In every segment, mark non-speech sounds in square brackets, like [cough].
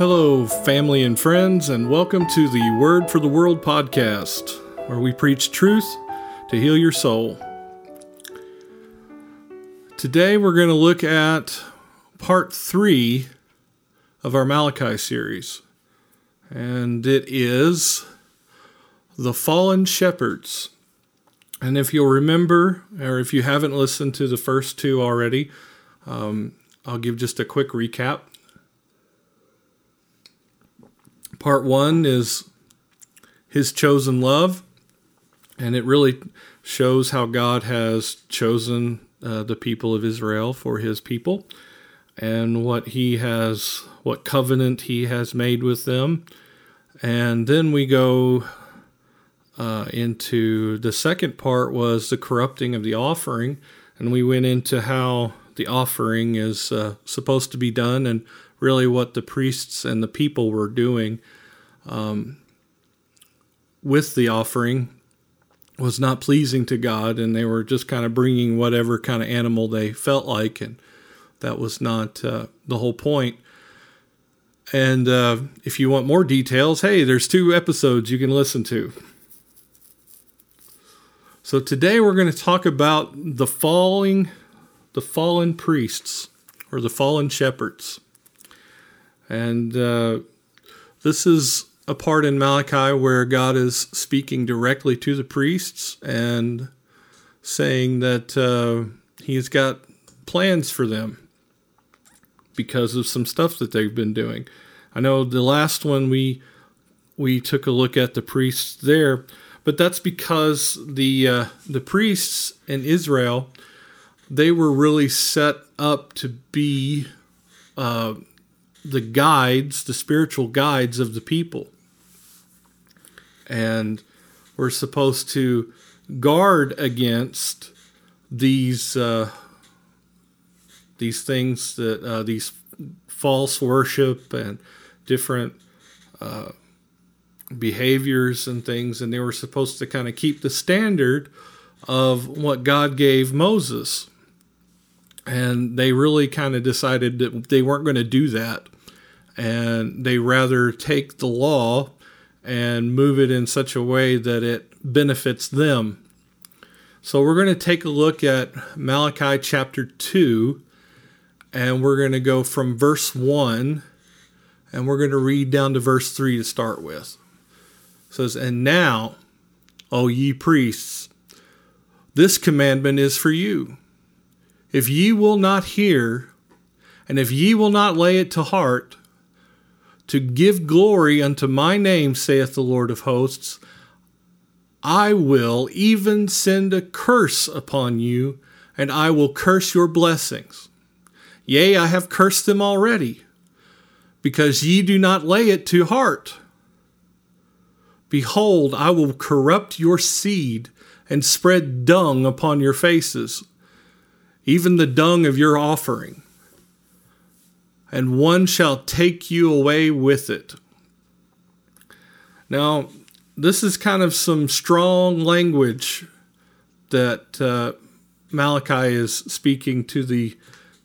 Hello, family and friends, and welcome to the Word for the World podcast, where we preach truth to heal your soul. Today, we're going to look at part three of our Malachi series, and it is The Fallen Shepherds. And if you'll remember, or if you haven't listened to the first two already, um, I'll give just a quick recap. Part one is his chosen love, and it really shows how God has chosen uh, the people of Israel for his people and what he has, what covenant he has made with them. And then we go uh, into the second part was the corrupting of the offering, and we went into how the offering is uh, supposed to be done and really what the priests and the people were doing um, with the offering was not pleasing to God, and they were just kind of bringing whatever kind of animal they felt like, and that was not uh, the whole point. And uh, if you want more details, hey, there's two episodes you can listen to. So today we're going to talk about the falling, the fallen priests or the fallen shepherds, and uh, this is a part in Malachi where God is speaking directly to the priests and saying that uh, He's got plans for them because of some stuff that they've been doing. I know the last one we we took a look at the priests there, but that's because the uh, the priests in Israel they were really set up to be uh, the guides, the spiritual guides of the people and we're supposed to guard against these uh, these things that uh, these false worship and different uh, behaviors and things, and they were supposed to kind of keep the standard of what God gave Moses. And they really kind of decided that they weren't going to do that. And they rather take the law and move it in such a way that it benefits them. So we're going to take a look at Malachi chapter 2, and we're going to go from verse 1, and we're going to read down to verse 3 to start with. It says, And now, O ye priests, this commandment is for you. If ye will not hear, and if ye will not lay it to heart, to give glory unto my name, saith the Lord of hosts, I will even send a curse upon you, and I will curse your blessings. Yea, I have cursed them already, because ye do not lay it to heart. Behold, I will corrupt your seed and spread dung upon your faces, even the dung of your offering and one shall take you away with it. Now, this is kind of some strong language that uh, Malachi is speaking to the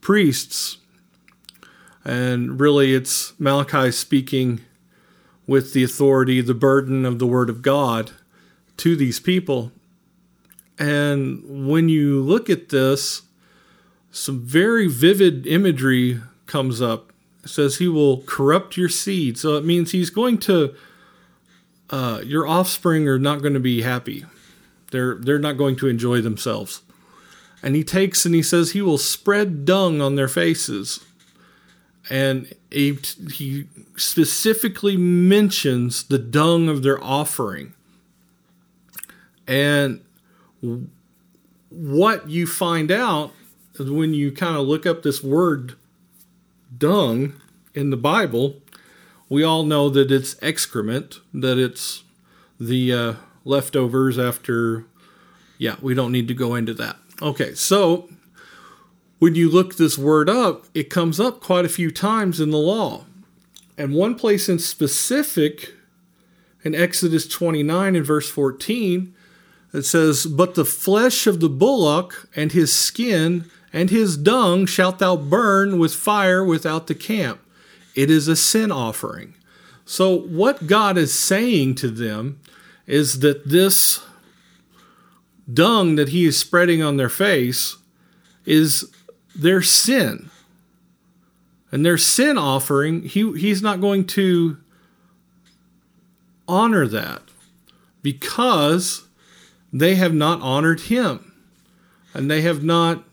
priests. And really, it's Malachi speaking with the authority, the burden of the Word of God to these people. And when you look at this, some very vivid imagery comes up. It says he will corrupt your seed. So it means he's going to, uh, your offspring are not going to be happy. They're, they're not going to enjoy themselves. And he takes and he says he will spread dung on their faces. And he, he specifically mentions the dung of their offering. And what you find out when you kind of look up this word dung in the Bible, we all know that it's excrement, that it's the uh, leftovers after. Yeah, we don't need to go into that. Okay, so when you look this word up, it comes up quite a few times in the law. And one place in specific, in Exodus 29 and verse 14, it says, But the flesh of the bullock and his skin and his dung shalt thou burn with fire without the camp. it is a sin offering. So, what God is saying to them is that this dung that He is spreading on their face is their sin. And their sin offering, he, He's not going to honor that because they have not honored Him and they have not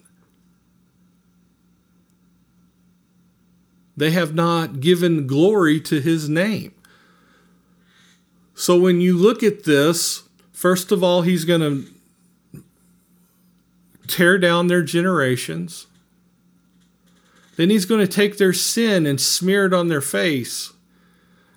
They have not given glory to his name. So when you look at this, first of all, he's going to tear down their generations. Then he's going to take their sin and smear it on their face.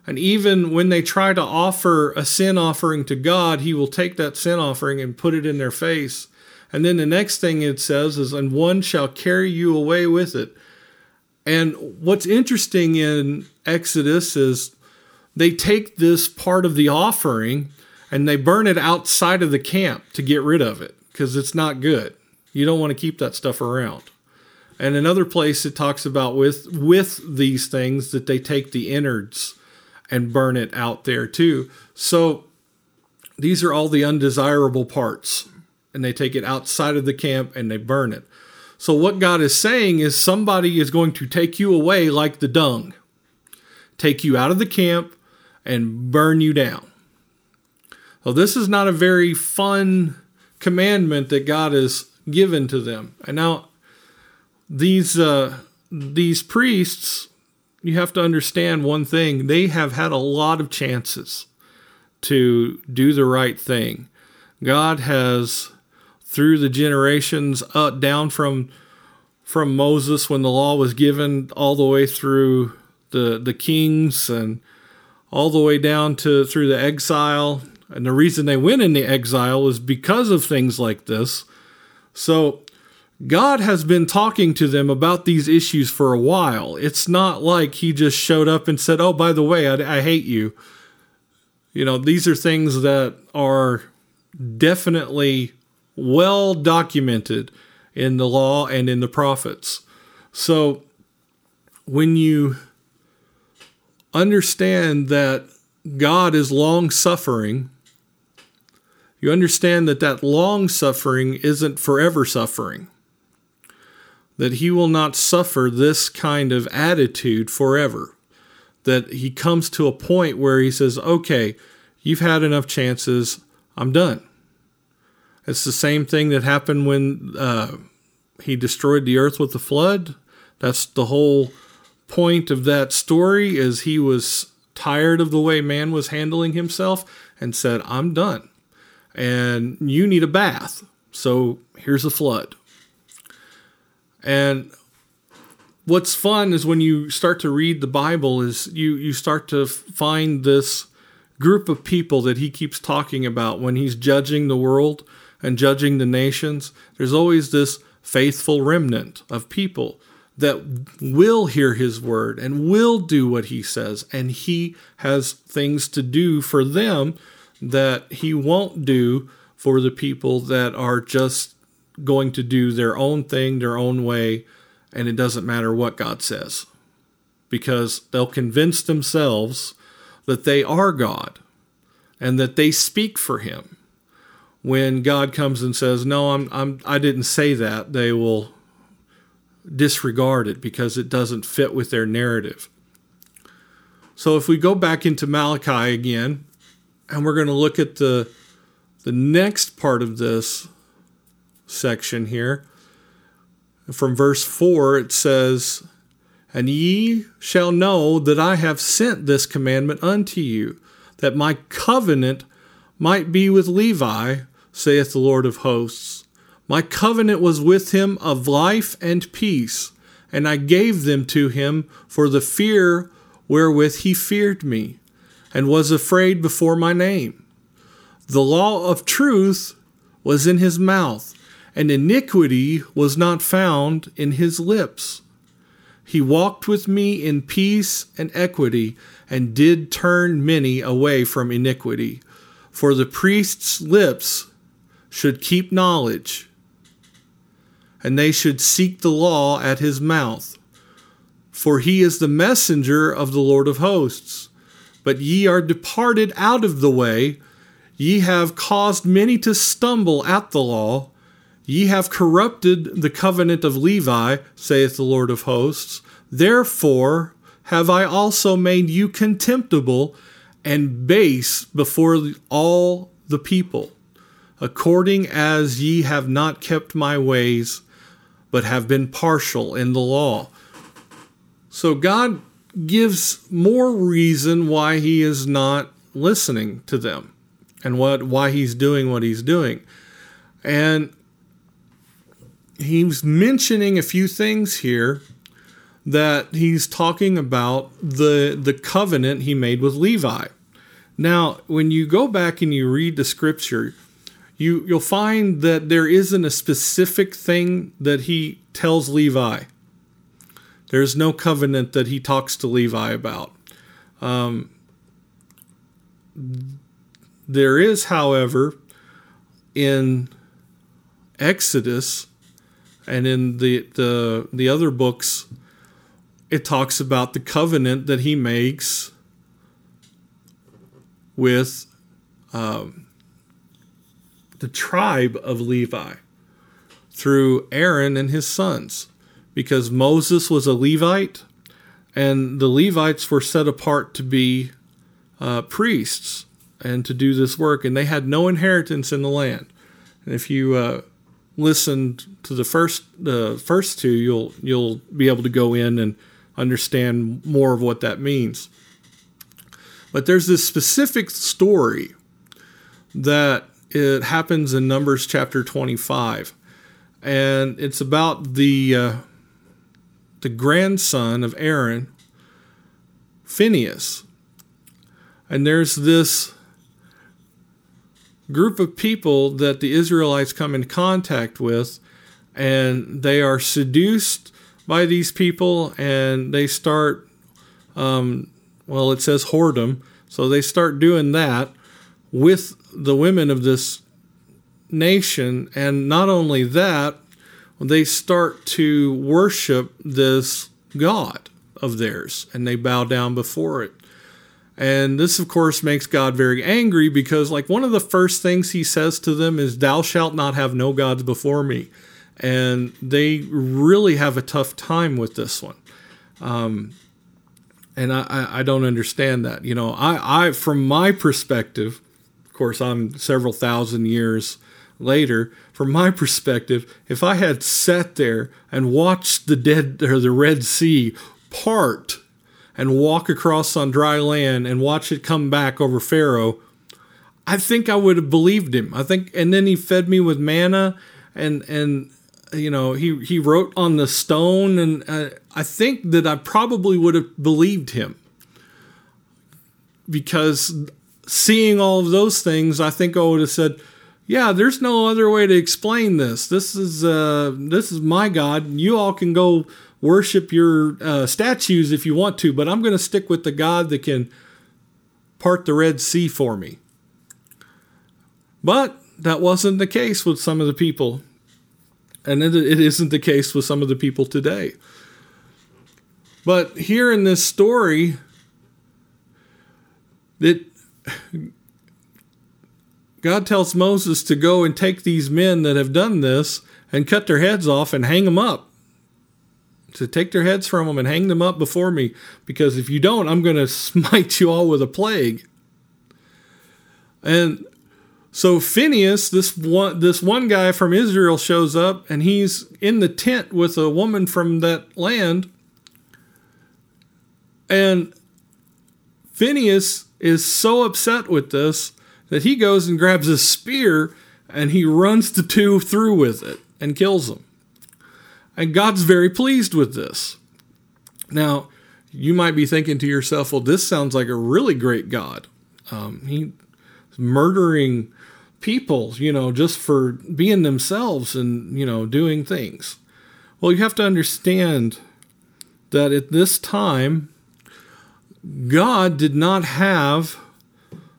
And even when they try to offer a sin offering to God, he will take that sin offering and put it in their face. And then the next thing it says is, and one shall carry you away with it. And what's interesting in Exodus is they take this part of the offering and they burn it outside of the camp to get rid of it because it's not good. You don't want to keep that stuff around. And another place it talks about with with these things that they take the innards and burn it out there too. So these are all the undesirable parts and they take it outside of the camp and they burn it. So, what God is saying is somebody is going to take you away like the dung, take you out of the camp, and burn you down. Well, this is not a very fun commandment that God has given to them. And now, these uh, these priests, you have to understand one thing: they have had a lot of chances to do the right thing. God has through the generations uh, down from from Moses when the law was given all the way through the the kings and all the way down to through the exile and the reason they went into exile was because of things like this so God has been talking to them about these issues for a while. It's not like he just showed up and said, Oh, by the way, I, I hate you. You know, these are things that are definitely well documented in the law and in the prophets. So when you understand that God is long suffering, you understand that that long suffering isn't forever suffering. That he will not suffer this kind of attitude forever. That he comes to a point where he says, okay, you've had enough chances, I'm done. It's the same thing that happened when uh, he destroyed the earth with the flood. That's the whole point of that story is he was tired of the way man was handling himself and said, "I'm done. And you need a bath. So here's a flood." And what's fun is when you start to read the Bible is you you start to find this group of people that he keeps talking about when he's judging the world and judging the nations, there's always this faithful remnant of people that will hear his word and will do what he says. And he has things to do for them that he won't do for the people that are just going to do their own thing, their own way, and it doesn't matter what God says. Because they'll convince themselves that they are God and that they speak for him when God comes and says, "No, I'm, I'm I didn't say that," they will disregard it because it doesn't fit with their narrative. So if we go back into Malachi again, and we're going to look at the the next part of this section here. From verse 4 it says, "And ye shall know that I have sent this commandment unto you, that my covenant might be with Levi saith the Lord of hosts. My covenant was with him of life and peace, and I gave them to him for the fear wherewith he feared me, and was afraid before my name. The law of truth was in his mouth, and iniquity was not found in his lips. He walked with me in peace and equity, and did turn many away from iniquity. For the priest's lips should keep knowledge, and they should seek the law at his mouth. for he is the messenger of the Lord of hosts. But ye are departed out of the way, ye have caused many to stumble at the law. Ye have corrupted the covenant of Levi, saith the Lord of hosts. Therefore have I also made you contemptible and base before all the people, according as ye have not kept my ways, but have been partial in the law. So God gives more reason why he is not listening to them and what why he's doing what he's doing. And he's mentioning a few things here that he's talking about the the covenant he made with Levi. Now, when you go back and you read the scripture, you you'll find that there isn't a specific thing that he tells Levi. There's no covenant that he talks to Levi about. Um, there is, however, in Exodus and in the, the, the other books, it talks about the covenant that he makes with um, the tribe of Levi through Aaron and his sons, because Moses was a Levite, and the Levites were set apart to be uh, priests and to do this work, and they had no inheritance in the land. And if you uh, listened to the first the first two, you'll you'll be able to go in and understand more of what that means. But there's this specific story that it happens in Numbers chapter 25, and it's about the uh, the grandson of Aaron, Phineas, and there's this group of people that the Israelites come in contact with, and they are seduced by these people, and they start, um, well, it says whoredom, so they start doing that with the women of this nation, and not only that, they start to worship this God of theirs, and they bow down before it. And this, of course, makes God very angry because, like, one of the first things he says to them is, Thou shalt not have no gods before me. And they really have a tough time with this one. Um, and I, I don't understand that. You know, I, I, from my perspective, course, I'm several thousand years later. From my perspective, if I had sat there and watched the dead or the Red Sea part and walk across on dry land and watch it come back over Pharaoh, I think I would have believed him. I think, and then he fed me with manna, and and you know he he wrote on the stone, and uh, I think that I probably would have believed him because seeing all of those things, I think I would have said, "Yeah, there's no other way to explain this. This is uh, this is my God. You all can go." worship your uh, statues if you want to, but I'm going to stick with the God that can part the Red Sea for me. But that wasn't the case with some of the people. And it, it isn't the case with some of the people today. But here in this story, that God tells Moses to go and take these men that have done this and cut their heads off and hang them up to take their heads from them and hang them up before me, because if you don't, I'm going [laughs] to smite you all with a plague. And so Phineas, this one, this one guy from Israel, shows up, and he's in the tent with a woman from that land. And Phineas is so upset with this that he goes and grabs a spear and he runs the two through with it and kills them. And God's very pleased with this. Now, you might be thinking to yourself, well, this sounds like a really great God. Um, he's murdering people, you know, just for being themselves and, you know, doing things. Well, you have to understand that at this time, God did not have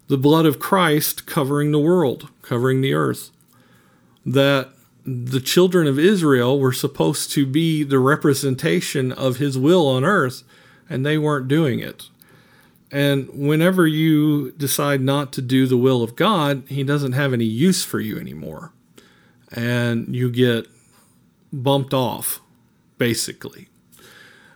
the blood of Christ covering the world, covering the earth. That the children of Israel were supposed to be the representation of his will on earth, and they weren't doing it. And whenever you decide not to do the will of God, he doesn't have any use for you anymore. And you get bumped off, basically.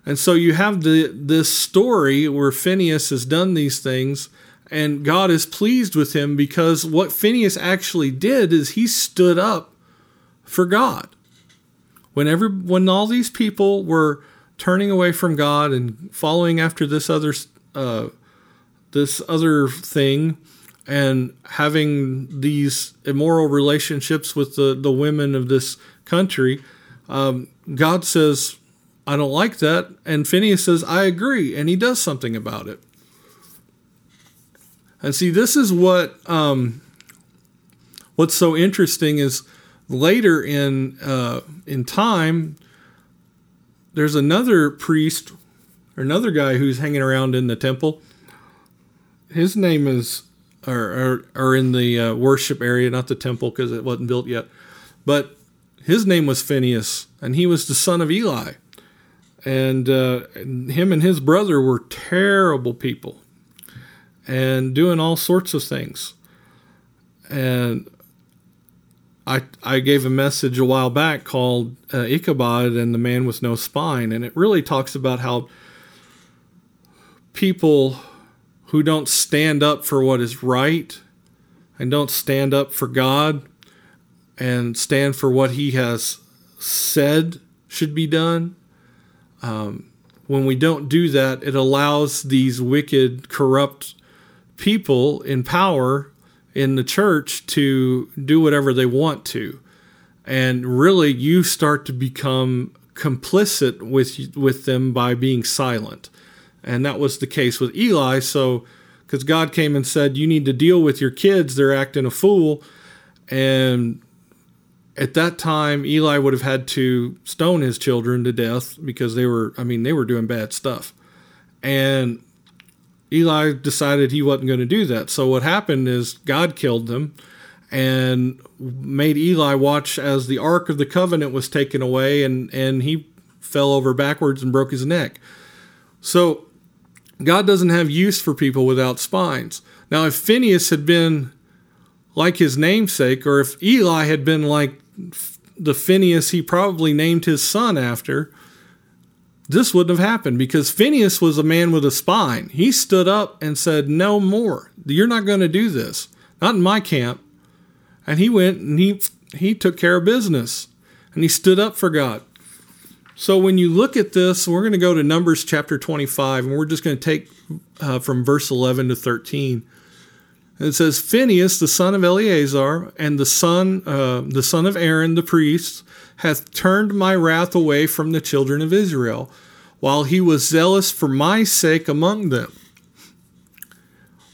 And so you have the this story where Phineas has done these things and God is pleased with him because what Phineas actually did is he stood up for God. Whenever when all these people were turning away from God and following after this other uh, this other thing and having these immoral relationships with the, the women of this country, um, God says, I don't like that. And Phineas says, I agree. And he does something about it. And see, this is what um, what's so interesting is later in uh, in time, there's another priest or another guy who's hanging around in the temple. His name is, or or in the uh, worship area, not the temple because it wasn't built yet, but his name was Phineas, and he was the son of Eli. And, uh, him and his brother were terrible people and doing all sorts of things. And I, I gave a message a while back called uh, Ichabod and the Man with No Spine, and it really talks about how people who don't stand up for what is right and don't stand up for God and stand for what He has said should be done. Um, when we don't do that, it allows these wicked, corrupt people in power in the church to do whatever they want to. And really, you start to become complicit with, with them by being silent. And that was the case with Eli. So, because God came and said, You need to deal with your kids, they're acting a fool. And at that time, Eli would have had to stone his children to death because they were, I mean, they were doing bad stuff. And Eli decided he wasn't going to do that. So what happened is God killed them and made Eli watch as the Ark of the Covenant was taken away and, and he fell over backwards and broke his neck. So God doesn't have use for people without spines. Now, if Phineas had been like his namesake, or if Eli had been like the Phineas he probably named his son after, this wouldn't have happened because Phineas was a man with a spine. He stood up and said, No more. You're not going to do this. Not in my camp. And he went and he he took care of business. And he stood up for God. So when you look at this, we're going to go to Numbers chapter 25, and we're just going to take uh, from verse 11 to 13. It says, Phineas, the son of Eleazar, and the son, uh, the son of Aaron, the priest, hath turned my wrath away from the children of Israel, while he was zealous for my sake among them,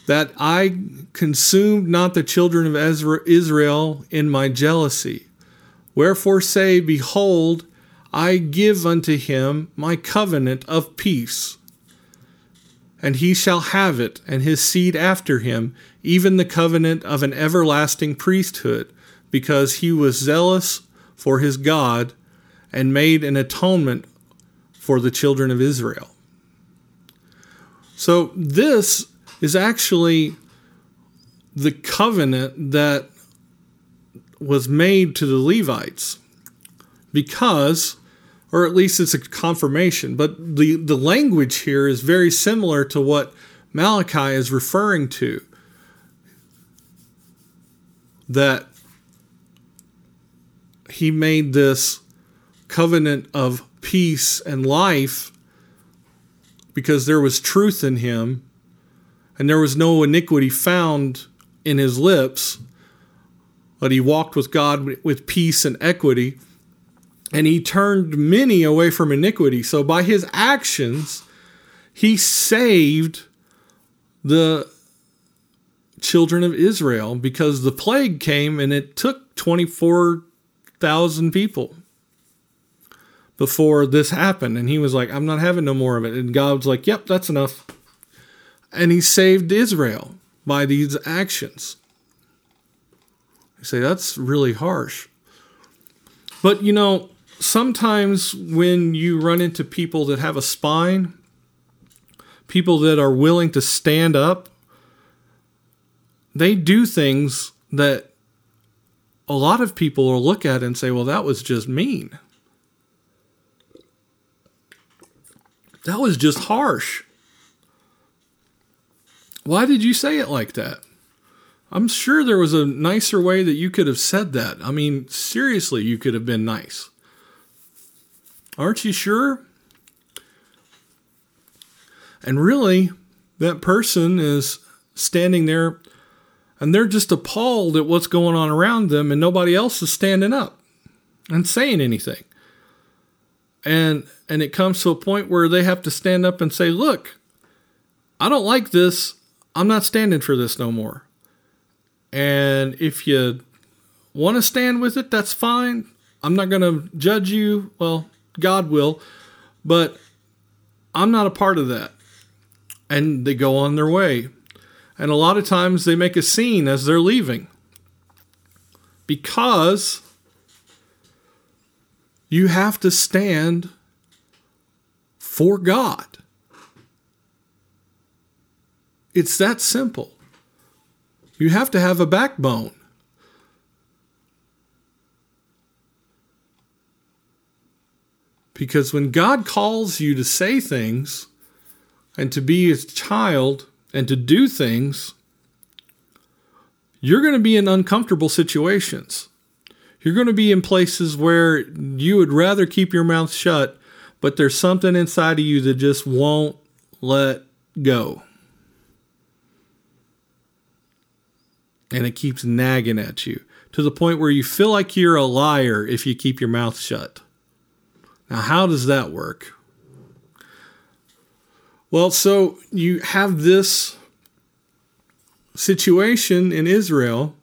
that I consumed not the children of Israel in my jealousy. Wherefore say, Behold, I give unto him my covenant of peace. And he shall have it, and his seed after him, even the covenant of an everlasting priesthood, because he was zealous for his God and made an atonement for the children of Israel. So, this is actually the covenant that was made to the Levites because, or at least it's a confirmation, but the, the language here is very similar to what Malachi is referring to. That he made this covenant of peace and life because there was truth in him and there was no iniquity found in his lips, but he walked with God with peace and equity. And he turned many away from iniquity. So by his actions, he saved the children of Israel because the plague came and it took 24 thousand people before this happened. And he was like, I'm not having no more of it. And God was like, Yep, that's enough. And he saved Israel by these actions. You say, that's really harsh. But you know, sometimes when you run into people that have a spine, people that are willing to stand up, they do things that a lot of people will look at and say, well, that was just mean. That was just harsh. Why did you say it like that? I'm sure there was a nicer way that you could have said that. I mean, seriously, you could have been nice. Aren't you sure? And really, that person is standing there and they're just appalled at what's going on around them, and nobody else is standing up and saying anything. And and it comes to a point where they have to stand up and say, "Look, I don't like this. I'm not standing for this no more." And if you want to stand with it, that's fine. I'm not going to judge you. Well, God will, but I'm not a part of that. And they go on their way. And a lot of times they make a scene as they're leaving because you have to stand for God. It's that simple. You have to have a backbone. Because when God calls you to say things and to be his child, and to do things, you're going to be in uncomfortable situations. You're going to be in places where you would rather keep your mouth shut, but there's something inside of you that just won't let go. And it keeps nagging at you to the point where you feel like you're a liar if you keep your mouth shut. Now, how does that work? Well, so you have this situation in Israel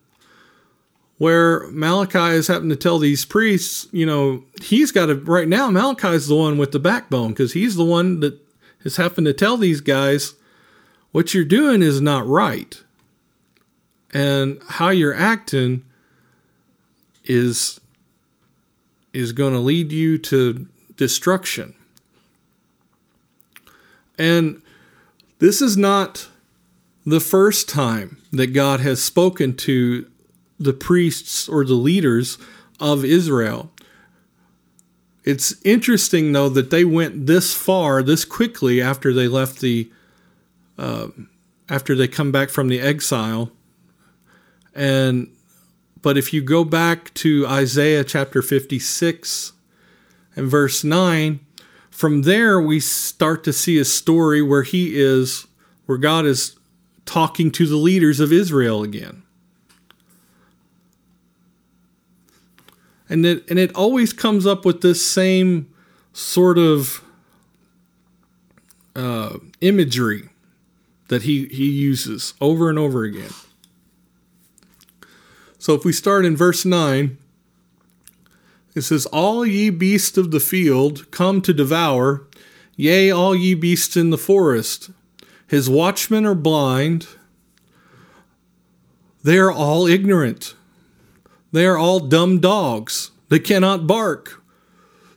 where Malachi is having to tell these priests, you know, he's got to, right now, Malachi is the one with the backbone because he's the one that is having to tell these guys, what you're doing is not right. And how you're acting is is going to lead you to destruction. And this is not the first time that God has spoken to the priests or the leaders of Israel. It's interesting, though, that they went this far, this quickly after they left the, uh, after they come back from the exile. And, but if you go back to Isaiah chapter 56 and verse 9, from there, we start to see a story where he is, where God is talking to the leaders of Israel again. And it, and it always comes up with this same sort of uh, imagery that he, he uses over and over again. So if we start in verse 9, it says, All ye beasts of the field come to devour, yea, all ye beasts in the forest. His watchmen are blind. They are all ignorant. They are all dumb dogs. They cannot bark.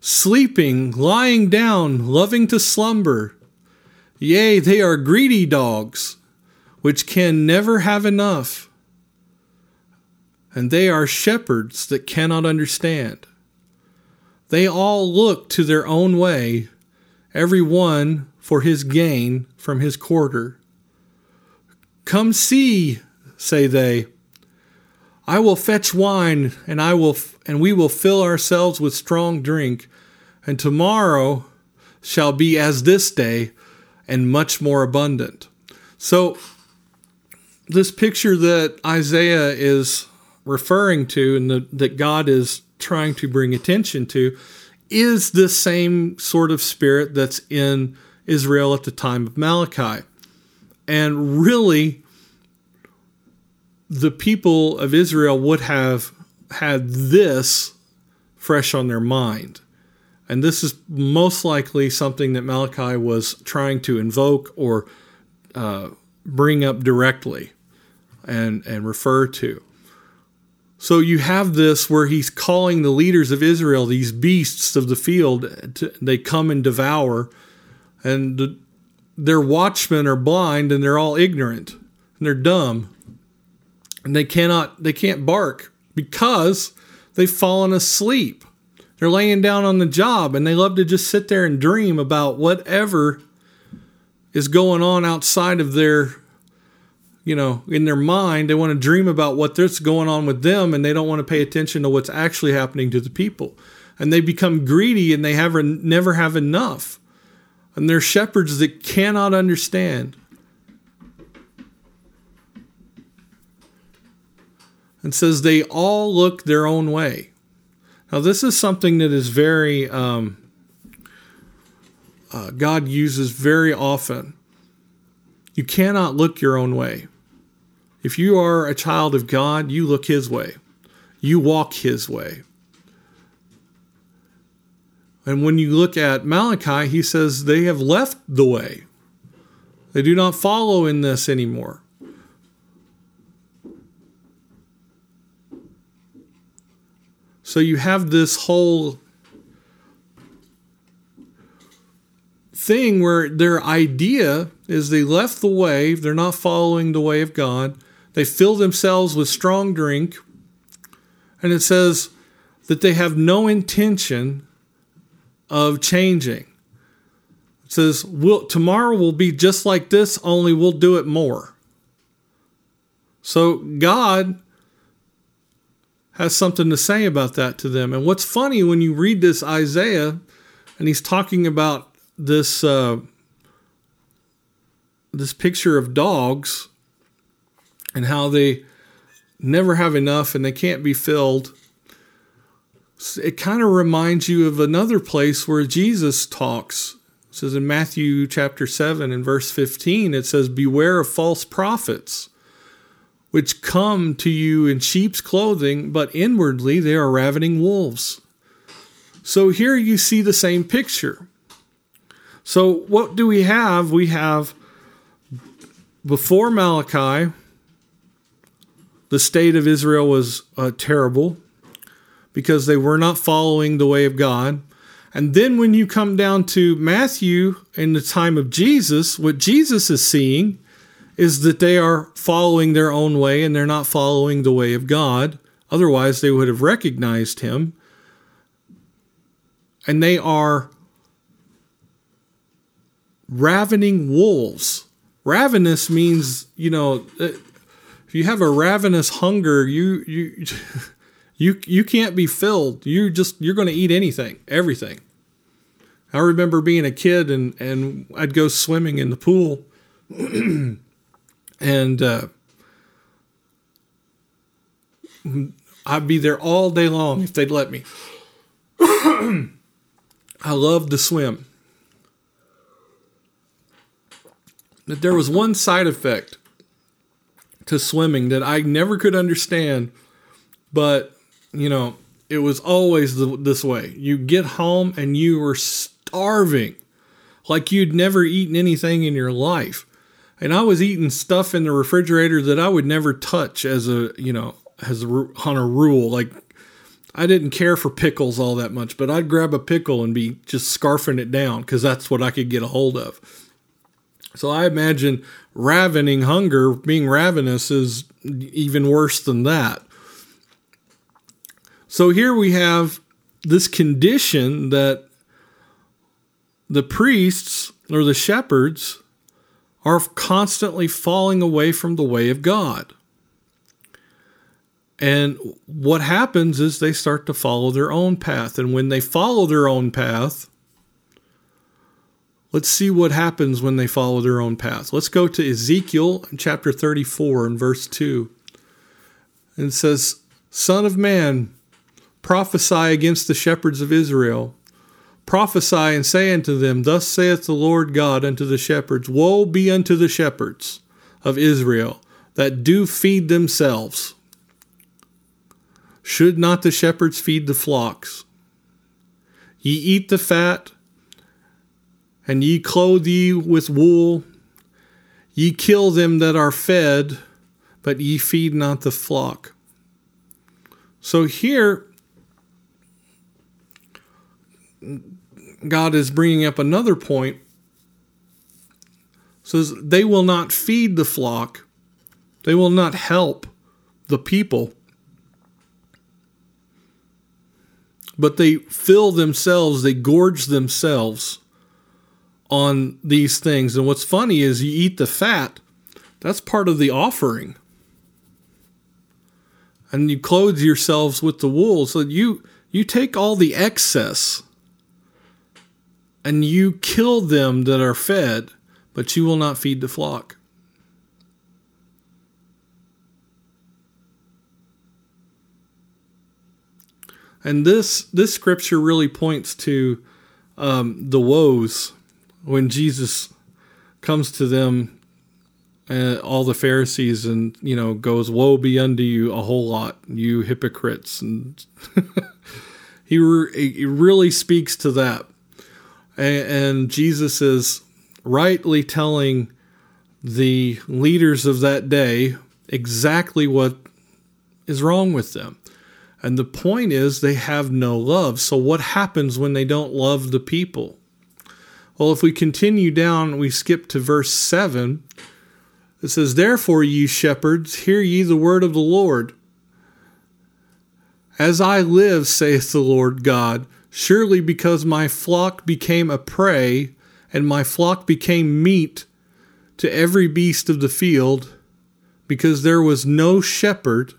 Sleeping, lying down, loving to slumber. Yea, they are greedy dogs, which can never have enough. And they are shepherds that cannot understand. They all look to their own way, every one for his gain from his quarter. Come see, say they. I will fetch wine, and I will, and we will fill ourselves with strong drink, and tomorrow shall be as this day, and much more abundant. So, this picture that Isaiah is referring to, and the, that God is trying to bring attention to is the same sort of spirit that's in Israel at the time of Malachi. And really, the people of Israel would have had this fresh on their mind. And this is most likely something that Malachi was trying to invoke or uh, bring up directly and, and refer to. So you have this where he's calling the leaders of Israel, these beasts of the field, to, they come and devour, and the, their watchmen are blind and they're all ignorant and they're dumb, and they cannot they can't bark because they've fallen asleep. They're laying down on the job and they love to just sit there and dream about whatever is going on outside of their you know, in their mind, they want to dream about what's going on with them and they don't want to pay attention to what's actually happening to the people. And they become greedy and they have never have enough. And they're shepherds that cannot understand. And says they all look their own way. Now, this is something that is very, um, uh, God uses very often. You cannot look your own way. If you are a child of God, you look His way, you walk His way. And when you look at Malachi, he says they have left the way. They do not follow in this anymore. So you have this whole thing where their idea is they left the way, they're not following the way of God, they fill themselves with strong drink. And it says that they have no intention of changing. It says, we'll, tomorrow will be just like this, only we'll do it more. So God has something to say about that to them. And what's funny when you read this Isaiah, and he's talking about this uh, this picture of dogs and how they never have enough and they can't be filled. It kind of reminds you of another place where Jesus talks. It says in Matthew chapter 7 and verse 15, it says, Beware of false prophets, which come to you in sheep's clothing, but inwardly they are ravening wolves. So here you see the same picture. So what do we have? We have before Malachi, the state of Israel was uh, terrible because they were not following the way of God. And then when you come down to Matthew in the time of Jesus, what Jesus is seeing is that they are following their own way and they're not following the way of God. Otherwise, they would have recognized him. And they are ravening wolves. Ravenous means, you know, if you have a ravenous hunger, you you [laughs] you you can't be filled. You just you're going to eat anything, everything. I remember being a kid and and I'd go swimming in the pool, [clears throat] and uh, I'd be there all day long if they'd let me. [clears throat] I loved to swim. But there was one side effect to swimming that I never could understand. But, you know, it was always this way. You get home and you were starving, like you'd never eaten anything in your life. And I was eating stuff in the refrigerator that I would never touch as a, you know, as a, on a rule. Like I didn't care for pickles all that much, but I'd grab a pickle and be just scarfing it down because that's what I could get a hold of. So I imagine ravening hunger, being ravenous, is even worse than that. So here we have this condition that the priests or the shepherds are constantly falling away from the way of God. And what happens is they start to follow their own path. And when they follow their own path, Let's see what happens when they follow their own path. Let's go to Ezekiel chapter 34 and verse 2. And it says, Son of man, prophesy against the shepherds of Israel. Prophesy and say unto them, Thus saith the Lord God unto the shepherds Woe be unto the shepherds of Israel that do feed themselves. Should not the shepherds feed the flocks? Ye eat the fat, and ye clothe ye with wool. Ye kill them that are fed, but ye feed not the flock. So here, God is bringing up another point. Says they will not feed the flock, they will not help the people, but they fill themselves, they gorge themselves on these things. And what's funny is you eat the fat, that's part of the offering. And you clothe yourselves with the wool. So you you take all the excess and you kill them that are fed, but you will not feed the flock. And this this scripture really points to um, the woes when Jesus comes to them, uh, all the Pharisees, and you know goes, "Woe be unto you, a whole lot, you hypocrites!" And [laughs] he, re- he really speaks to that and Jesus is rightly telling the leaders of that day exactly what is wrong with them. And the point is, they have no love. So, what happens when they don't love the people? Well, if we continue down, we skip to verse 7. It says, Therefore, ye shepherds, hear ye the word of the Lord. As I live, saith the Lord God, Surely because my flock became a prey, and my flock became meat to every beast of the field, because there was no shepherd,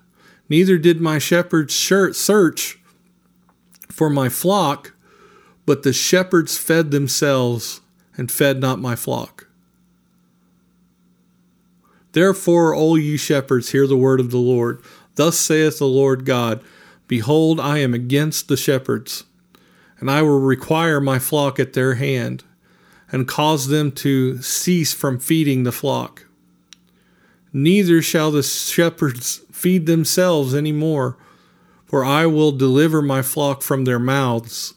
neither did my shepherds search for my flock, but the shepherds fed themselves and fed not my flock. Therefore, O ye shepherds, hear the word of the Lord. Thus saith the Lord God Behold, I am against the shepherds and I will require my flock at their hand, and cause them to cease from feeding the flock. Neither shall the shepherds feed themselves any more, for I will deliver my flock from their mouths,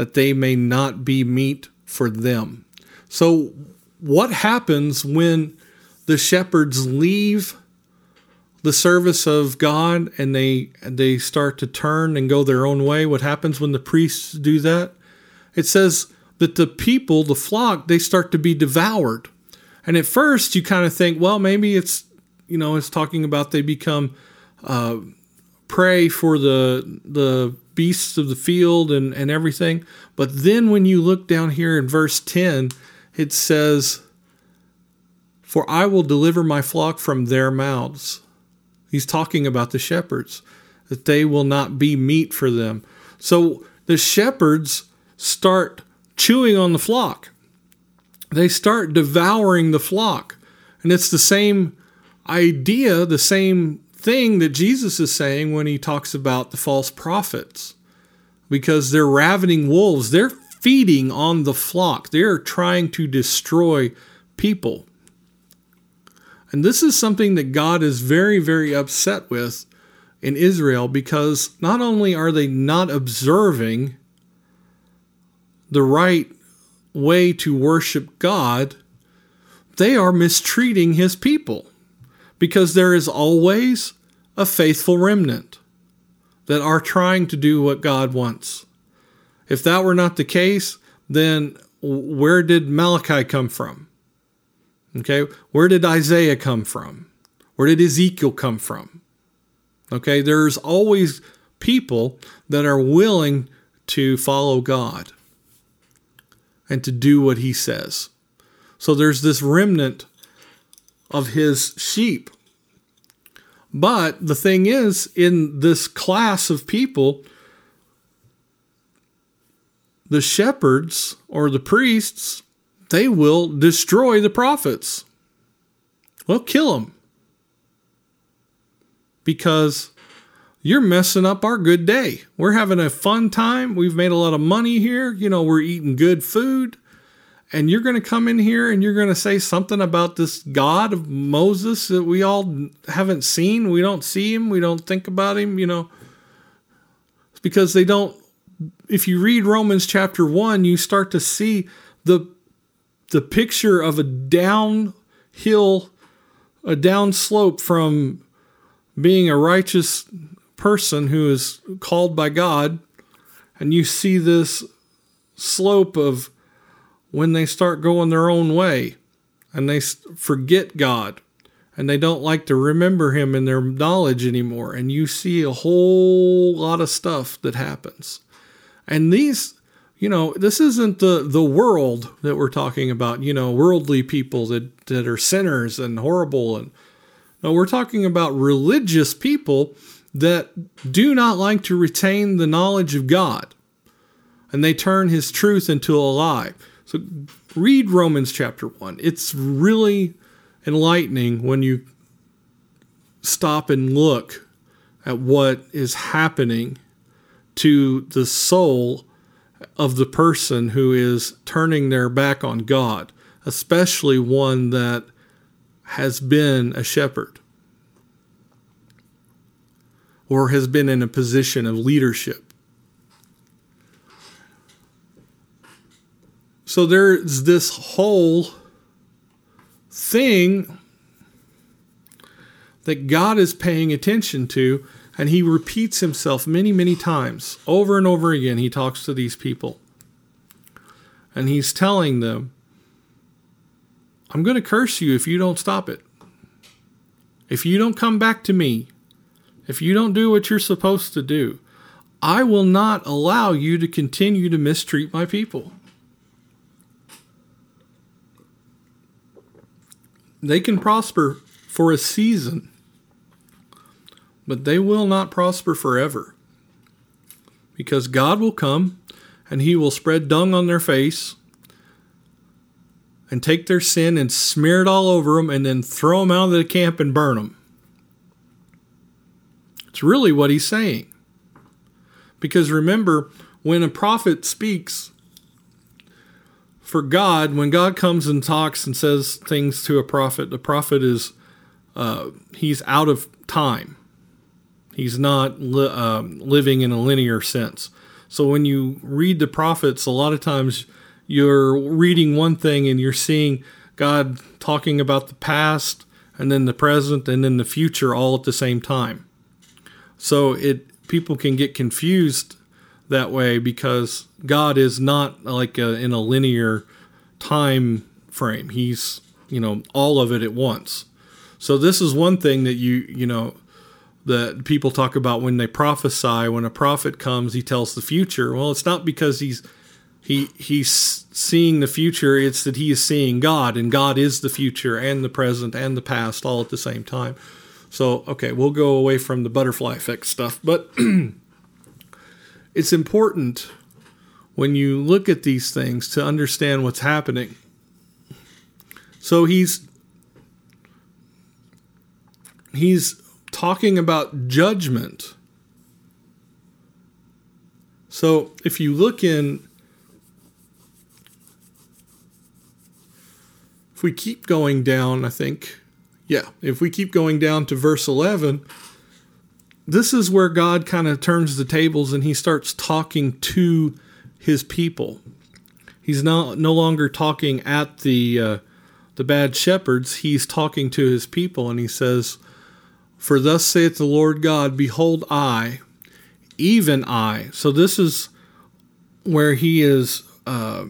that they may not be meat for them. So, what happens when the shepherds leave the service of God and they they start to turn and go their own way, what happens when the priests do that? It says that the people, the flock, they start to be devoured. And at first you kind of think, well, maybe it's you know, it's talking about they become uh, prey for the the beasts of the field and, and everything. But then when you look down here in verse 10, it says, For I will deliver my flock from their mouths He's talking about the shepherds, that they will not be meat for them. So the shepherds start chewing on the flock, they start devouring the flock. And it's the same idea, the same thing that Jesus is saying when he talks about the false prophets. Because they're ravening wolves, they're feeding on the flock, they're trying to destroy people. And this is something that God is very, very upset with in Israel because not only are they not observing the right way to worship God, they are mistreating his people because there is always a faithful remnant that are trying to do what God wants. If that were not the case, then where did Malachi come from? Okay, where did Isaiah come from? Where did Ezekiel come from? Okay, there's always people that are willing to follow God and to do what he says. So there's this remnant of his sheep. But the thing is, in this class of people, the shepherds or the priests they will destroy the prophets. Well, kill them. Because you're messing up our good day. We're having a fun time. We've made a lot of money here. You know, we're eating good food. And you're going to come in here and you're going to say something about this God of Moses that we all haven't seen. We don't see him. We don't think about him, you know. It's because they don't. If you read Romans chapter 1, you start to see the the picture of a downhill, a down slope from being a righteous person who is called by God, and you see this slope of when they start going their own way and they forget God and they don't like to remember Him in their knowledge anymore. And you see a whole lot of stuff that happens. And these, you know, this isn't the, the world that we're talking about, you know, worldly people that, that are sinners and horrible. And no, we're talking about religious people that do not like to retain the knowledge of God and they turn his truth into a lie. So read Romans chapter 1. It's really enlightening when you stop and look at what is happening to the soul of the person who is turning their back on God, especially one that has been a shepherd or has been in a position of leadership. So there's this whole thing that God is paying attention to, and He repeats Himself many, many times. Over and over again, He talks to these people. And He's telling them, I'm going to curse you if you don't stop it. If you don't come back to me, if you don't do what you're supposed to do, I will not allow you to continue to mistreat my people. They can prosper for a season, but they will not prosper forever. Because God will come and He will spread dung on their face and take their sin and smear it all over them and then throw them out of the camp and burn them. It's really what He's saying. Because remember, when a prophet speaks, for God, when God comes and talks and says things to a prophet, the prophet is uh, he's out of time. He's not li- uh, living in a linear sense. So when you read the prophets, a lot of times you're reading one thing and you're seeing God talking about the past and then the present and then the future all at the same time. So it people can get confused that way because God is not like a, in a linear time frame. He's, you know, all of it at once. So this is one thing that you, you know, that people talk about when they prophesy. When a prophet comes, he tells the future. Well, it's not because he's he he's seeing the future. It's that he is seeing God, and God is the future and the present and the past all at the same time. So, okay, we'll go away from the butterfly effect stuff, but [clears throat] it's important when you look at these things to understand what's happening. So he's he's talking about judgment. So if you look in if we keep going down, I think yeah, if we keep going down to verse 11, this is where God kind of turns the tables and he starts talking to his people. He's not no longer talking at the uh, the bad shepherds. He's talking to his people, and he says, "For thus saith the Lord God: Behold, I, even I." So this is where he is uh,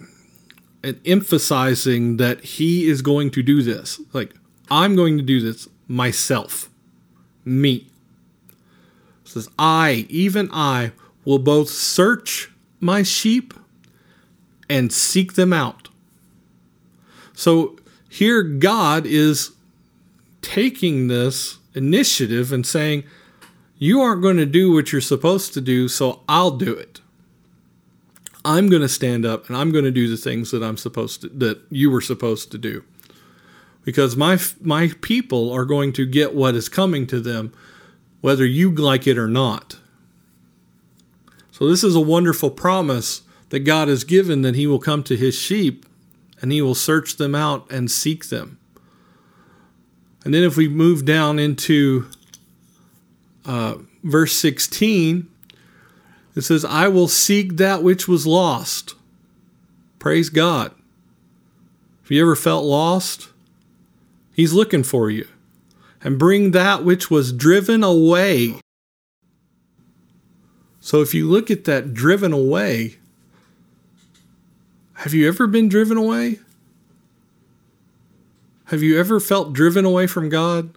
emphasizing that he is going to do this. Like I'm going to do this myself, me says, I, even I, will both search my sheep and seek them out. So here God is taking this initiative and saying, You aren't going to do what you're supposed to do, so I'll do it. I'm going to stand up and I'm going to do the things that I'm supposed to that you were supposed to do. Because my my people are going to get what is coming to them whether you like it or not. So, this is a wonderful promise that God has given that He will come to His sheep and He will search them out and seek them. And then, if we move down into uh, verse 16, it says, I will seek that which was lost. Praise God. Have you ever felt lost? He's looking for you and bring that which was driven away. So if you look at that driven away, have you ever been driven away? Have you ever felt driven away from God?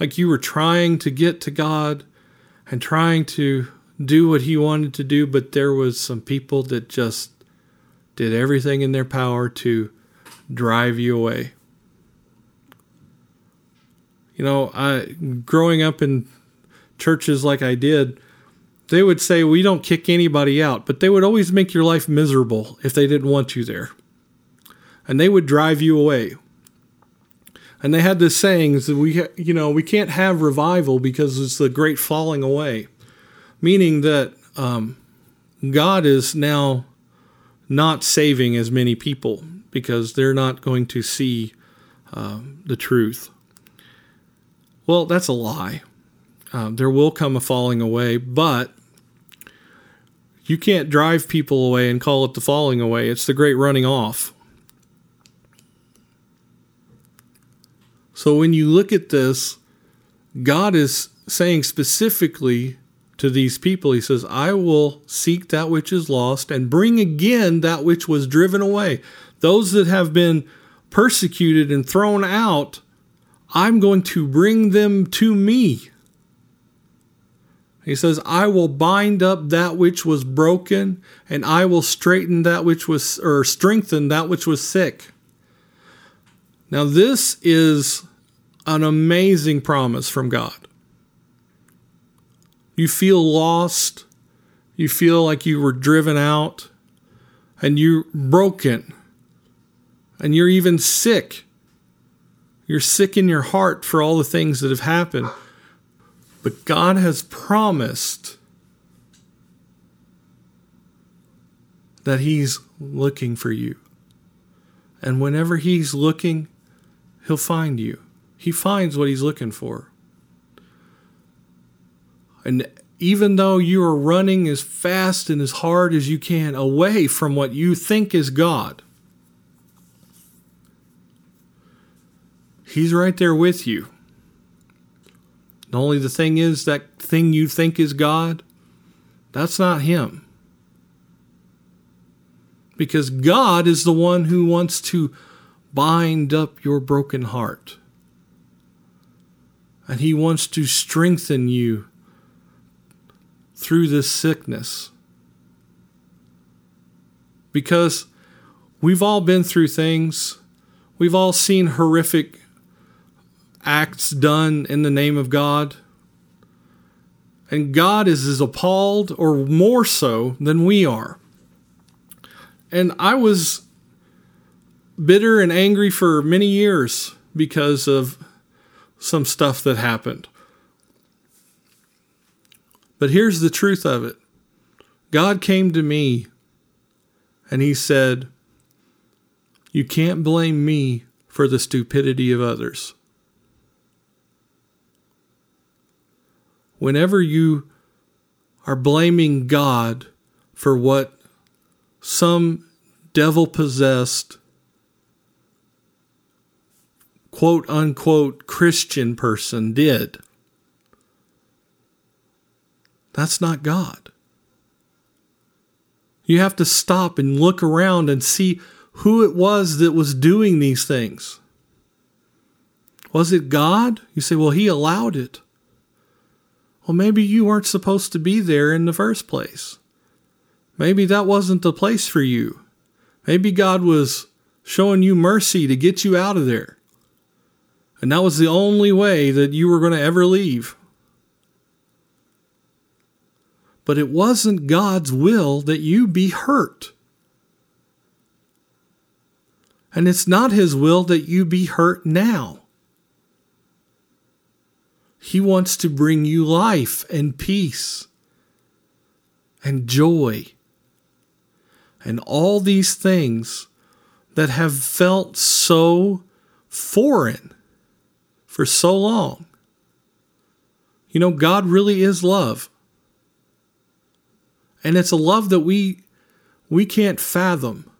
Like you were trying to get to God and trying to do what He wanted to do, but there was some people that just did everything in their power to drive you away. You know, I growing up in churches like I did, they would say we don't kick anybody out, but they would always make your life miserable if they didn't want you there. And they would drive you away. And they had this saying that we you know, we can't have revival because it's the great falling away. Meaning that um, God is now not saving as many people because they're not going to see uh, the truth. Well, that's a lie. Uh, there will come a falling away, but you can't drive people away and call it the falling away. It's the great running off. So when you look at this, God is saying specifically to these people, He says, I will seek that which is lost and bring again that which was driven away. Those that have been persecuted and thrown out I'm going to bring them to me. He says, I will bind up that which was broken, and I will straighten that which was, or strengthen that which was sick. Now, this is an amazing promise from God. You feel lost, you feel like you were driven out, and you're broken, and you're even sick. You're sick in your heart for all the things that have happened. But God has promised that He's looking for you. And whenever He's looking, He'll find you. He finds what He's looking for. And even though you are running as fast and as hard as you can away from what you think is God, He's right there with you. The only the thing is that thing you think is God, that's not Him. Because God is the one who wants to bind up your broken heart. And He wants to strengthen you through this sickness. Because we've all been through things, we've all seen horrific acts done in the name of God. And God is as appalled or more so than we are. And I was bitter and angry for many years because of some stuff that happened. But here's the truth of it God came to me and He said, You can't blame me for the stupidity of others. Whenever you are blaming God for what some devil possessed, quote unquote Christian person did, that's not God. You have to stop and look around and see who it was that was doing these things. Was it God? You say, well, He allowed it. Well, maybe you weren't supposed to be there in the first place. Maybe that wasn't the place for you. Maybe God was showing you mercy to get you out of there. And that was the only way that you were going to ever leave. But it wasn't God's will that you be hurt. And it's not His will that you be hurt now. He wants to bring you life and peace and joy and all these things that have felt so foreign for so long. You know, God really is love. And it's a love that we we can't fathom.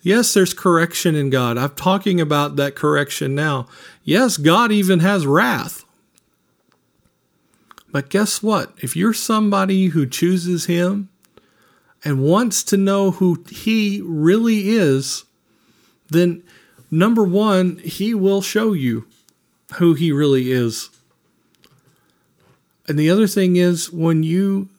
Yes, there's correction in God. I'm talking about that correction now. Yes, God even has wrath. But guess what? If you're somebody who chooses Him and wants to know who He really is, then number one, He will show you who He really is. And the other thing is, when you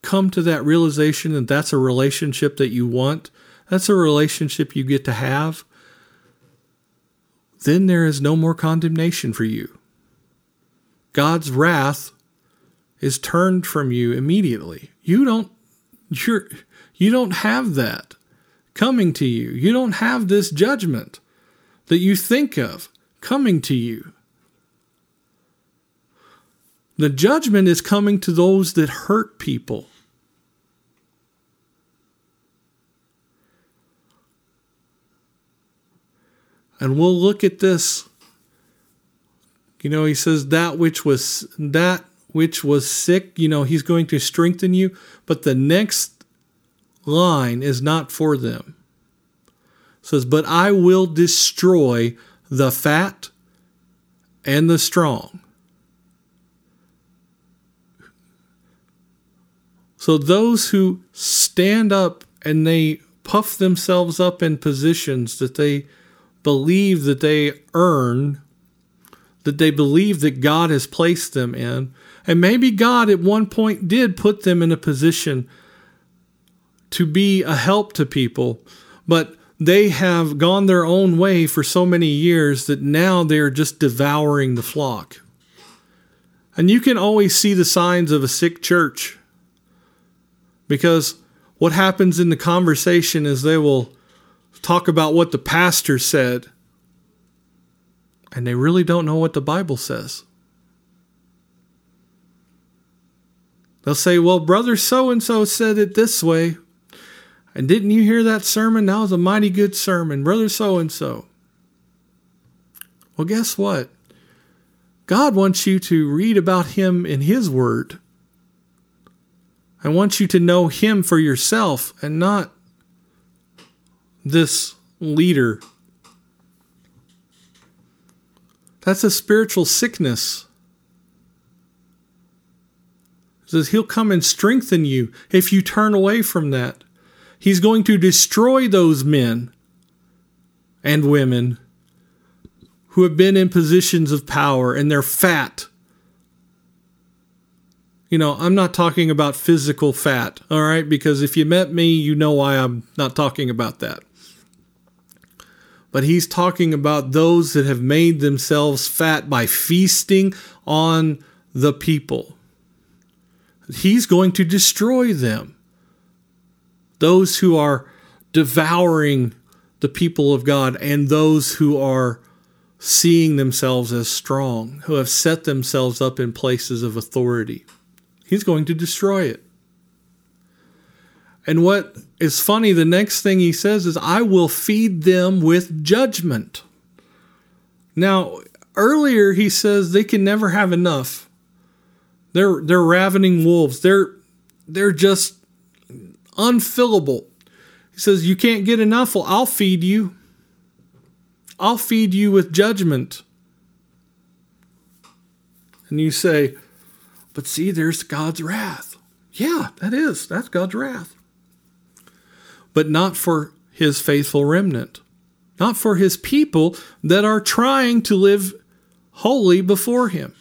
come to that realization that that's a relationship that you want, that's a relationship you get to have, then there is no more condemnation for you. God's wrath is turned from you immediately. You don't you're you don't have that coming to you. You don't have this judgment that you think of coming to you. The judgment is coming to those that hurt people. And we'll look at this. You know, he says that which was that which was sick, you know, he's going to strengthen you, but the next line is not for them. It says, "But I will destroy the fat and the strong." So those who stand up and they puff themselves up in positions that they believe that they earn, that they believe that God has placed them in, and maybe God at one point did put them in a position to be a help to people, but they have gone their own way for so many years that now they're just devouring the flock. And you can always see the signs of a sick church because what happens in the conversation is they will talk about what the pastor said, and they really don't know what the Bible says. They'll say, Well, brother so and so said it this way. And didn't you hear that sermon? That was a mighty good sermon, brother so and so. Well, guess what? God wants you to read about him in his word. I want you to know Him for yourself and not this leader. That's a spiritual sickness. Says He'll come and strengthen you if you turn away from that. He's going to destroy those men and women who have been in positions of power and they're fat you know, I'm not talking about physical fat, all right? Because if you met me, you know why I'm not talking about that. But he's talking about those that have made themselves fat by feasting on the people. He's going to destroy them. Those who are devouring the people of God and those who are seeing themselves as strong, who have set themselves up in places of authority. He's going to destroy it. And what is funny, the next thing he says is, I will feed them with judgment. Now, earlier he says they can never have enough. They're they're ravening wolves. They're they're just unfillable. He says, You can't get enough. Well, I'll feed you. I'll feed you with judgment. And you say, but see, there's God's wrath. Yeah, that is. That's God's wrath. But not for his faithful remnant, not for his people that are trying to live holy before him.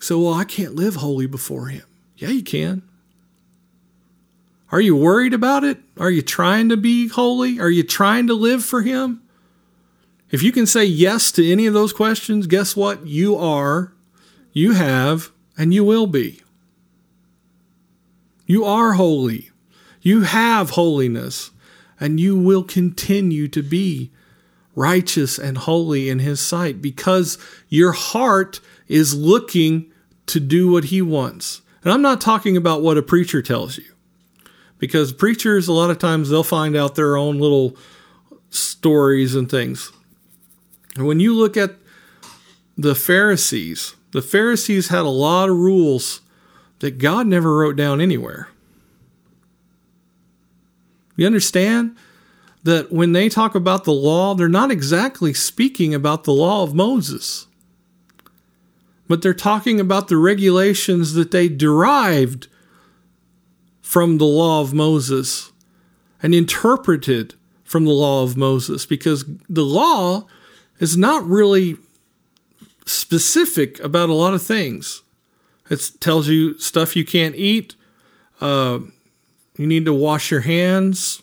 So, well, I can't live holy before him. Yeah, you can. Are you worried about it? Are you trying to be holy? Are you trying to live for him? If you can say yes to any of those questions, guess what? You are, you have and you will be. You are holy. You have holiness, and you will continue to be righteous and holy in His sight because your heart is looking to do what He wants. And I'm not talking about what a preacher tells you, because preachers, a lot of times, they'll find out their own little stories and things. And when you look at the Pharisees, the Pharisees had a lot of rules that God never wrote down anywhere. You understand that when they talk about the law, they're not exactly speaking about the law of Moses. But they're talking about the regulations that they derived from the law of Moses and interpreted from the law of Moses because the law is not really specific about a lot of things. It tells you stuff you can't eat. Uh, you need to wash your hands.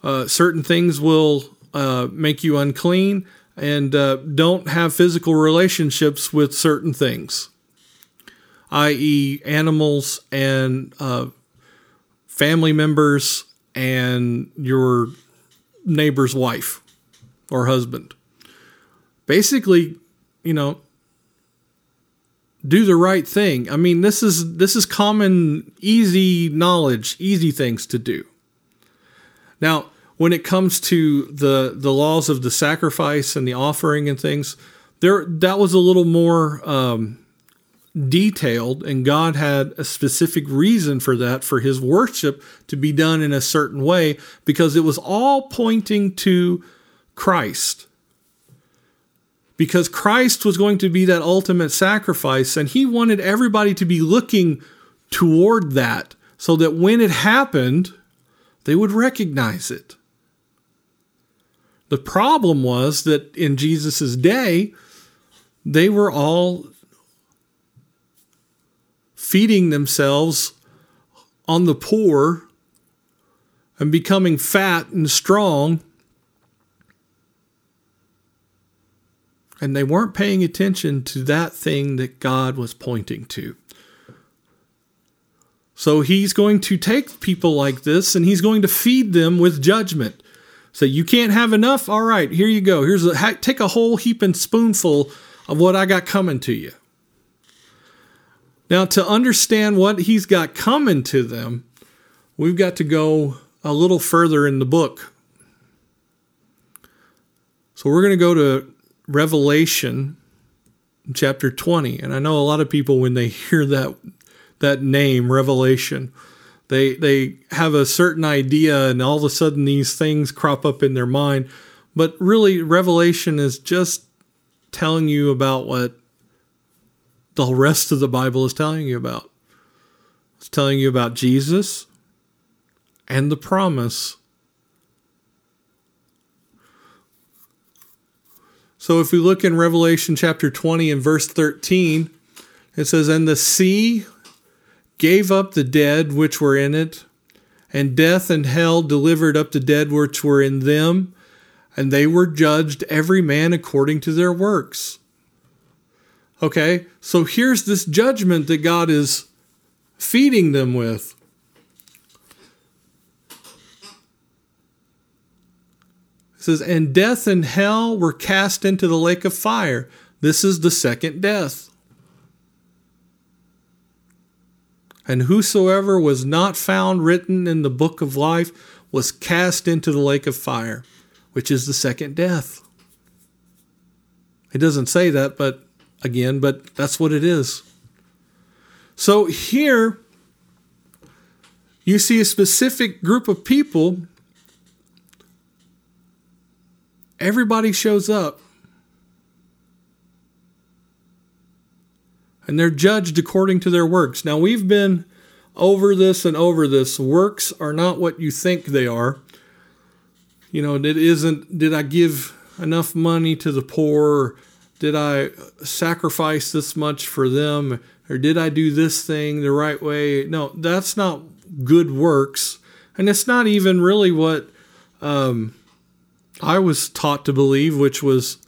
Uh, certain things will uh, make you unclean and uh, don't have physical relationships with certain things, i.e., animals and uh, family members and your neighbor's wife or husband. Basically, you know, do the right thing. I mean, this is this is common easy knowledge, easy things to do. Now, when it comes to the the laws of the sacrifice and the offering and things, there that was a little more um, detailed, and God had a specific reason for that for His worship to be done in a certain way because it was all pointing to Christ. Because Christ was going to be that ultimate sacrifice, and He wanted everybody to be looking toward that so that when it happened, they would recognize it. The problem was that in Jesus' day, they were all feeding themselves on the poor and becoming fat and strong. And they weren't paying attention to that thing that God was pointing to. So he's going to take people like this and he's going to feed them with judgment. So you can't have enough? All right, here you go. Here's a take a whole heap and spoonful of what I got coming to you. Now, to understand what he's got coming to them, we've got to go a little further in the book. So we're going to go to Revelation chapter 20. And I know a lot of people when they [laughs] hear that that name Revelation, they they have a certain idea and all of a sudden these things crop up in their mind. But really revelation is just telling you about what the rest of the bible is telling you about. It's telling you about jesus and the promise. So if we look in revelation chapter 20 and verse 13 it says and the sea gave up the dead which were in it, and death and hell delivered up the dead which were in them, and they were judged every man according to their works. Okay, so here's this judgment that God is feeding them with. It says, And death and hell were cast into the lake of fire. This is the second death. And whosoever was not found written in the book of life was cast into the lake of fire, which is the second death. It doesn't say that, but again, but that's what it is. So here, you see a specific group of people. Everybody shows up. And they're judged according to their works. Now, we've been over this and over this. Works are not what you think they are. You know, it isn't, did I give enough money to the poor? Did I sacrifice this much for them? Or did I do this thing the right way? No, that's not good works. And it's not even really what um, I was taught to believe, which was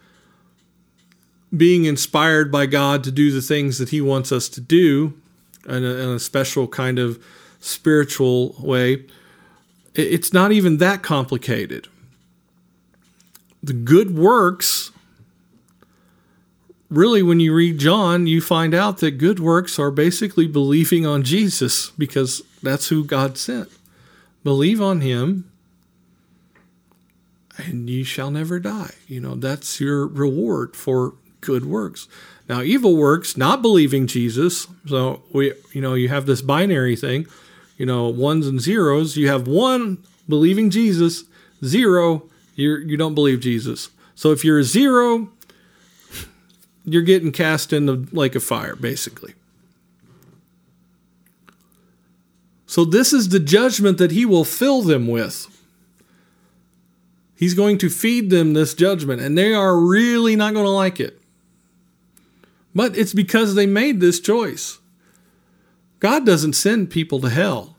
being inspired by God to do the things that He wants us to do in a, in a special kind of spiritual way, it's not even that complicated. The good works, really, when you read John, you find out that good works are basically believing on Jesus because that's who God sent. Believe on Him and you shall never die. You know, that's your reward for good works. Now, evil works, not believing Jesus. So we, you know, you have this binary thing, you know, ones and zeros. You have one believing Jesus, zero you you don't believe Jesus. So if you're a zero, you're getting cast in the lake of fire, basically. So, this is the judgment that he will fill them with. He's going to feed them this judgment, and they are really not going to like it. But it's because they made this choice. God doesn't send people to hell.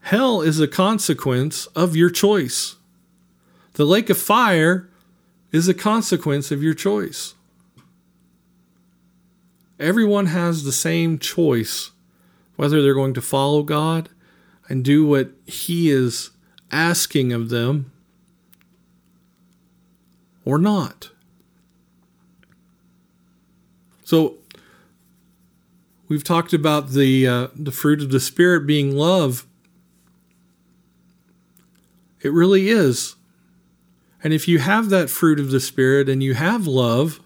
Hell is a consequence of your choice. The lake of fire is a consequence of your choice. Everyone has the same choice whether they're going to follow God and do what He is asking of them or not. So, we've talked about the uh, the fruit of the spirit being love. It really is and if you have that fruit of the Spirit and you have love,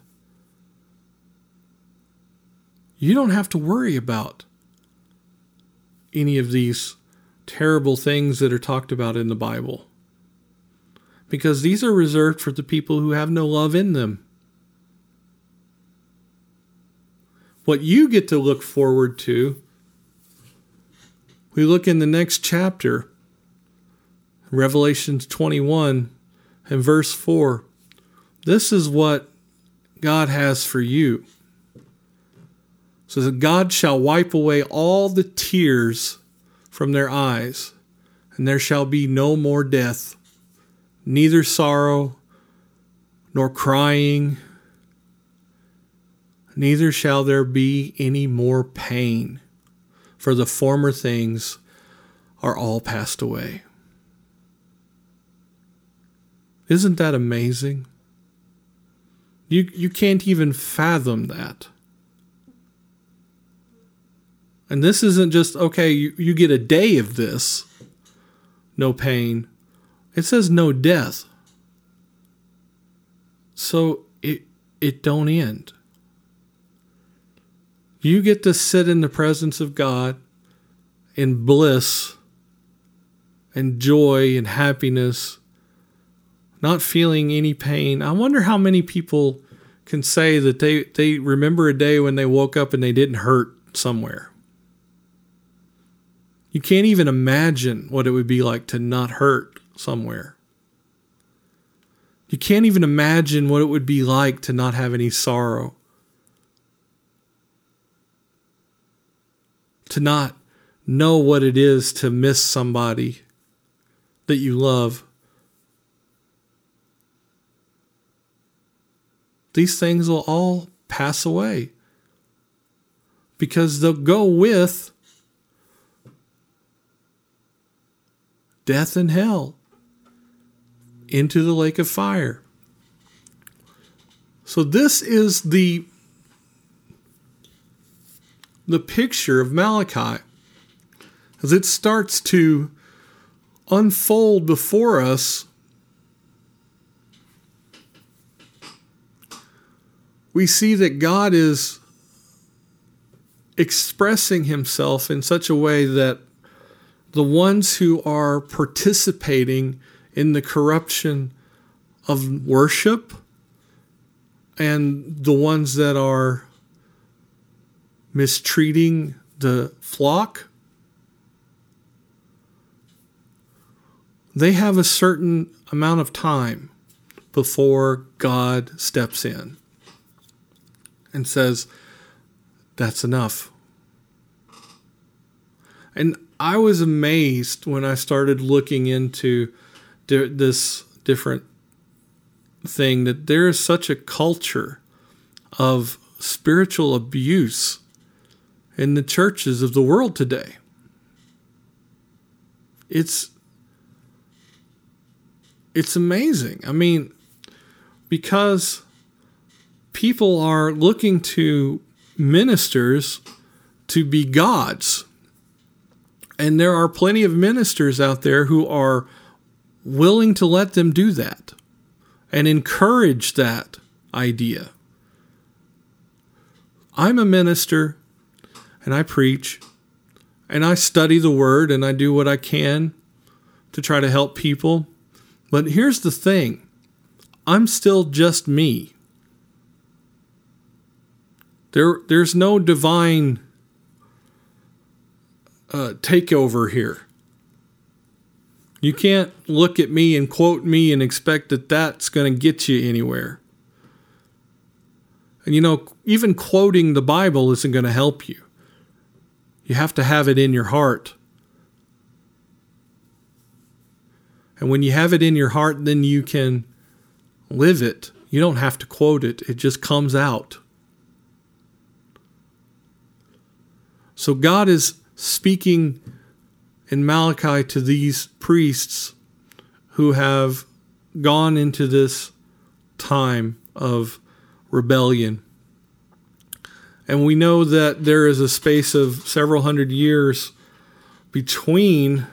you don't have to worry about any of these terrible things that are talked about in the Bible. Because these are reserved for the people who have no love in them. What you get to look forward to, we look in the next chapter, Revelation 21 and verse 4. This is what God has for you. So that God shall wipe away all the tears from their eyes, and there shall be no more death, neither sorrow nor crying, neither shall there be any more pain, for the former things are all passed away. Isn't that amazing? You, you can't even fathom that. And this isn't just, okay, you, you get a day of this, no pain. It says no death. So it, it don't end. You get to sit in the presence of God in bliss and joy and happiness not feeling any pain. I wonder how many people can say that they, they remember a day when they woke up and they didn't hurt somewhere. You can't even imagine what it would be like to not hurt somewhere. You can't even imagine what it would be like to not have any sorrow. To not know what it is to miss somebody that you love. these things will all pass away because they'll go with death and hell into the lake of fire. So this is the the picture of Malachi as it starts to unfold before us we see that God is expressing himself in such a way that the ones who are participating in the corruption of worship and the ones that are mistreating the flock, they have a certain amount of time before God steps in and says, That's enough. And I was amazed when I started looking into di- this different thing that there is such a culture of spiritual abuse in the churches of the world today. It's it's amazing. I mean, because people are looking to ministers to be gods. And there are plenty of ministers out there who are willing to let them do that and encourage that idea. I'm a minister and I preach and I study the word and I do what I can to try to help people. But here's the thing I'm still just me. There, there's no divine uh, takeover here. You can't look at me and quote me and expect that that's going to get you anywhere. And you know, even quoting the Bible isn't going to help you. You have to have it in your heart. And when you have it in your heart, then you can live it. You don't have to quote it, it just comes out. So God is speaking in Malachi to these priests who have gone into this time of rebellion. And we know that there is a space of several hundred years between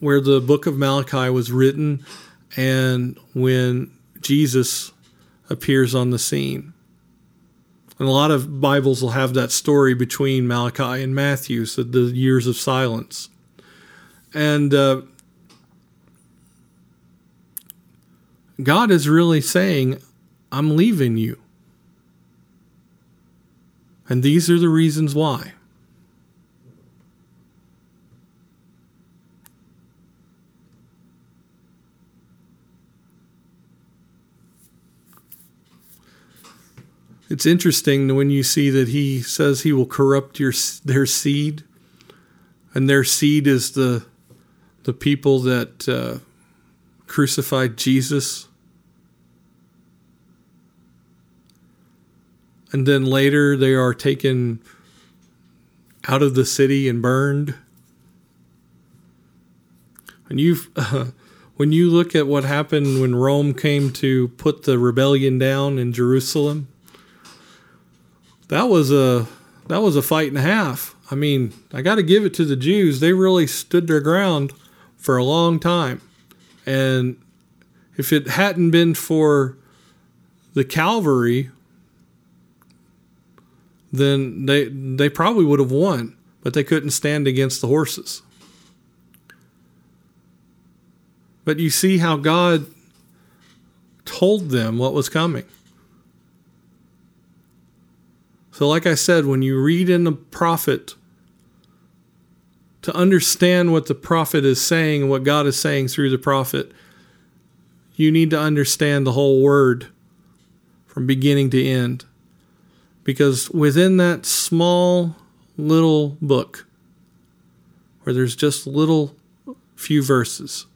where the book of Malachi was written and when Jesus appears on the scene. And a lot of Bibles will have that story between Malachi and Matthew, so the years of silence. And uh, God is really saying, I'm leaving you. And these are the reasons why. It's interesting when you see that he says he will corrupt your their seed, and their seed is the the people that uh, crucified Jesus. And then later they are taken out of the city and burned. And you, uh, [laughs] when you look at what happened when Rome came to put the rebellion down in Jerusalem, that was a that was a fight and a half. I mean, I got to give it to the Jews; they really stood their ground for a long time, and if it hadn't been for the cavalry, then they they probably would have won, but they couldn't stand against the horses. But you see how God told them what was coming. So, like I said, when you read in the prophet, to understand what the prophet is saying and what God is saying through the prophet, you need to understand the whole word from beginning to end. Because within that small little book, where there's just little few verses,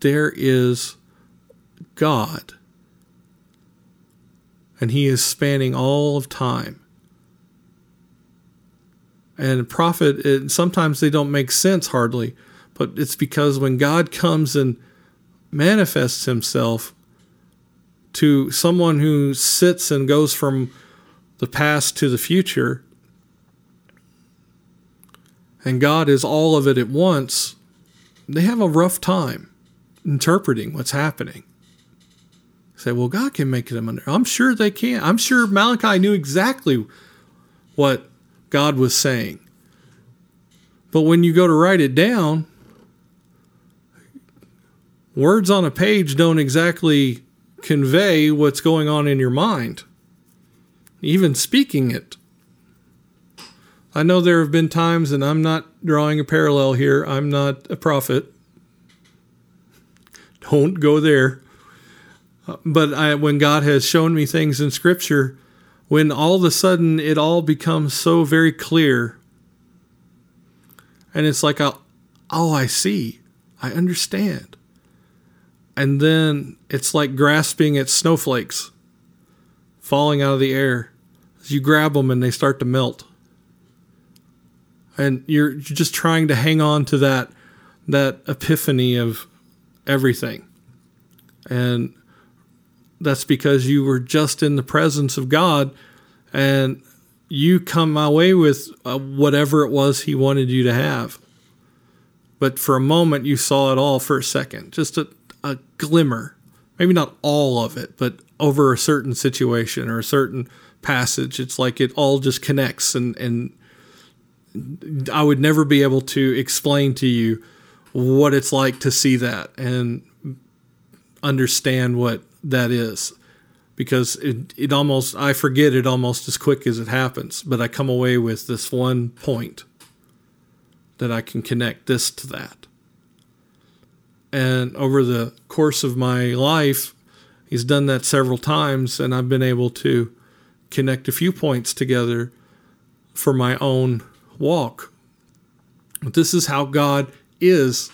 there is God and he is spanning all of time. And prophet, it, sometimes they don't make sense hardly, but it's because when God comes and manifests himself to someone who sits and goes from the past to the future, and God is all of it at once, they have a rough time interpreting what's happening say, well, God can make them under. I'm sure they can. I'm sure Malachi knew exactly what God was saying. But when you go to write it down, words on a page don't exactly convey what's going on in your mind, even speaking it. I know there have been times, and I'm not drawing a parallel here, I'm not a prophet. [laughs] Don't go there uh, but I, when God has shown me things in Scripture, when all of a sudden it all becomes so very clear, and it's like, oh, oh I see, I understand. And then it's like grasping at snowflakes falling out of the air. As you grab them and they start to melt. And you're just trying to hang on to that that epiphany of everything. And that's because you were just in the presence of God and you come away with uh, whatever it was He wanted you to have. But for a moment, you saw it all for a second, just a, a glimmer. Maybe not all of it, but over a certain situation or a certain passage, it's like it all just connects. And, and I would never be able to explain to you what it's like to see that. And understand what that is because it, it almost I forget it almost as quick as it happens, but I come away with this one point that I can connect this to that. And over the course of my life, he's done that several times, and I've been able to connect a few points together for my own walk. But this is how God is,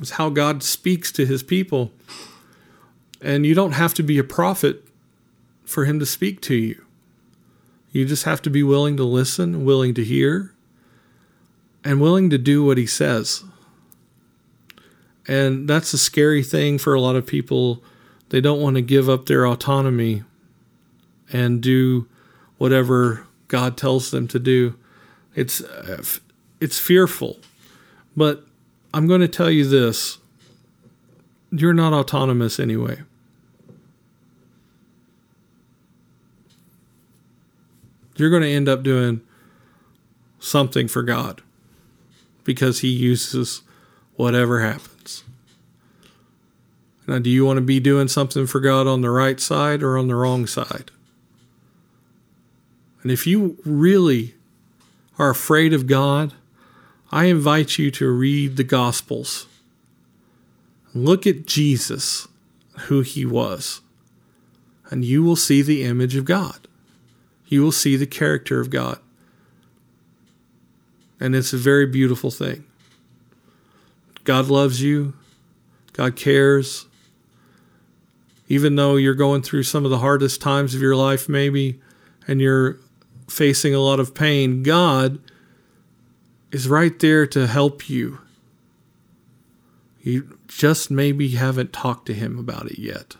is how God speaks to his people. And you don't have to be a prophet for him to speak to you. You just have to be willing to listen, willing to hear, and willing to do what he says. And that's a scary thing for a lot of people. They don't want to give up their autonomy and do whatever God tells them to do. It's uh, it's fearful. But I'm going to tell you this. You're not autonomous anyway. you're going to end up doing something for God because He uses whatever happens. Now, do you want to be doing something for God on the right side or on the wrong side? And if you really are afraid of God, I invite you to read the Gospels. Look at Jesus, who he was, and you will see the image of God you will see the character of God. And it's a very beautiful thing. God loves you, God cares. Even though you're going through some of the hardest times of your life, maybe, and you're facing a lot of pain, God is right there to help you. You just maybe haven't talked to Him about it yet.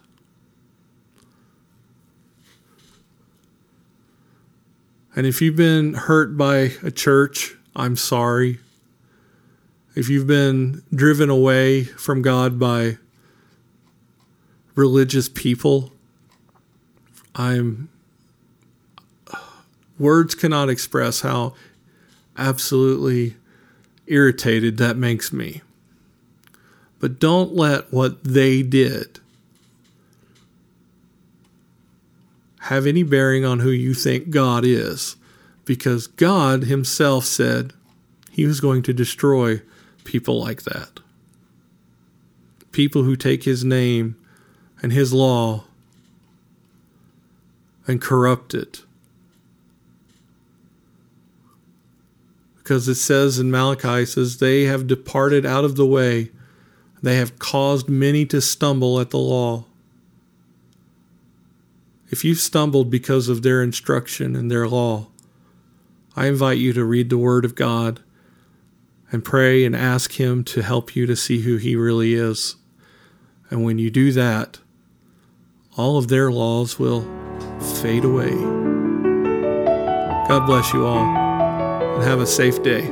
And if you've been hurt by a church, I'm sorry. If you've been driven away from God by religious people, I'm words cannot express how absolutely irritated that makes me. But don't let what they did have any bearing on who you think God is, because God Himself said He was going to destroy people like that. People who take His name and His law and corrupt it. Because it says in Malachi, it says, They have departed out of the way, they have caused many to stumble at the law. If you've stumbled because of their instruction and their law, I invite you to read the Word of God and pray and ask Him to help you to see who He really is. And when you do that, all of their laws will fade away. God bless you all and have a safe day.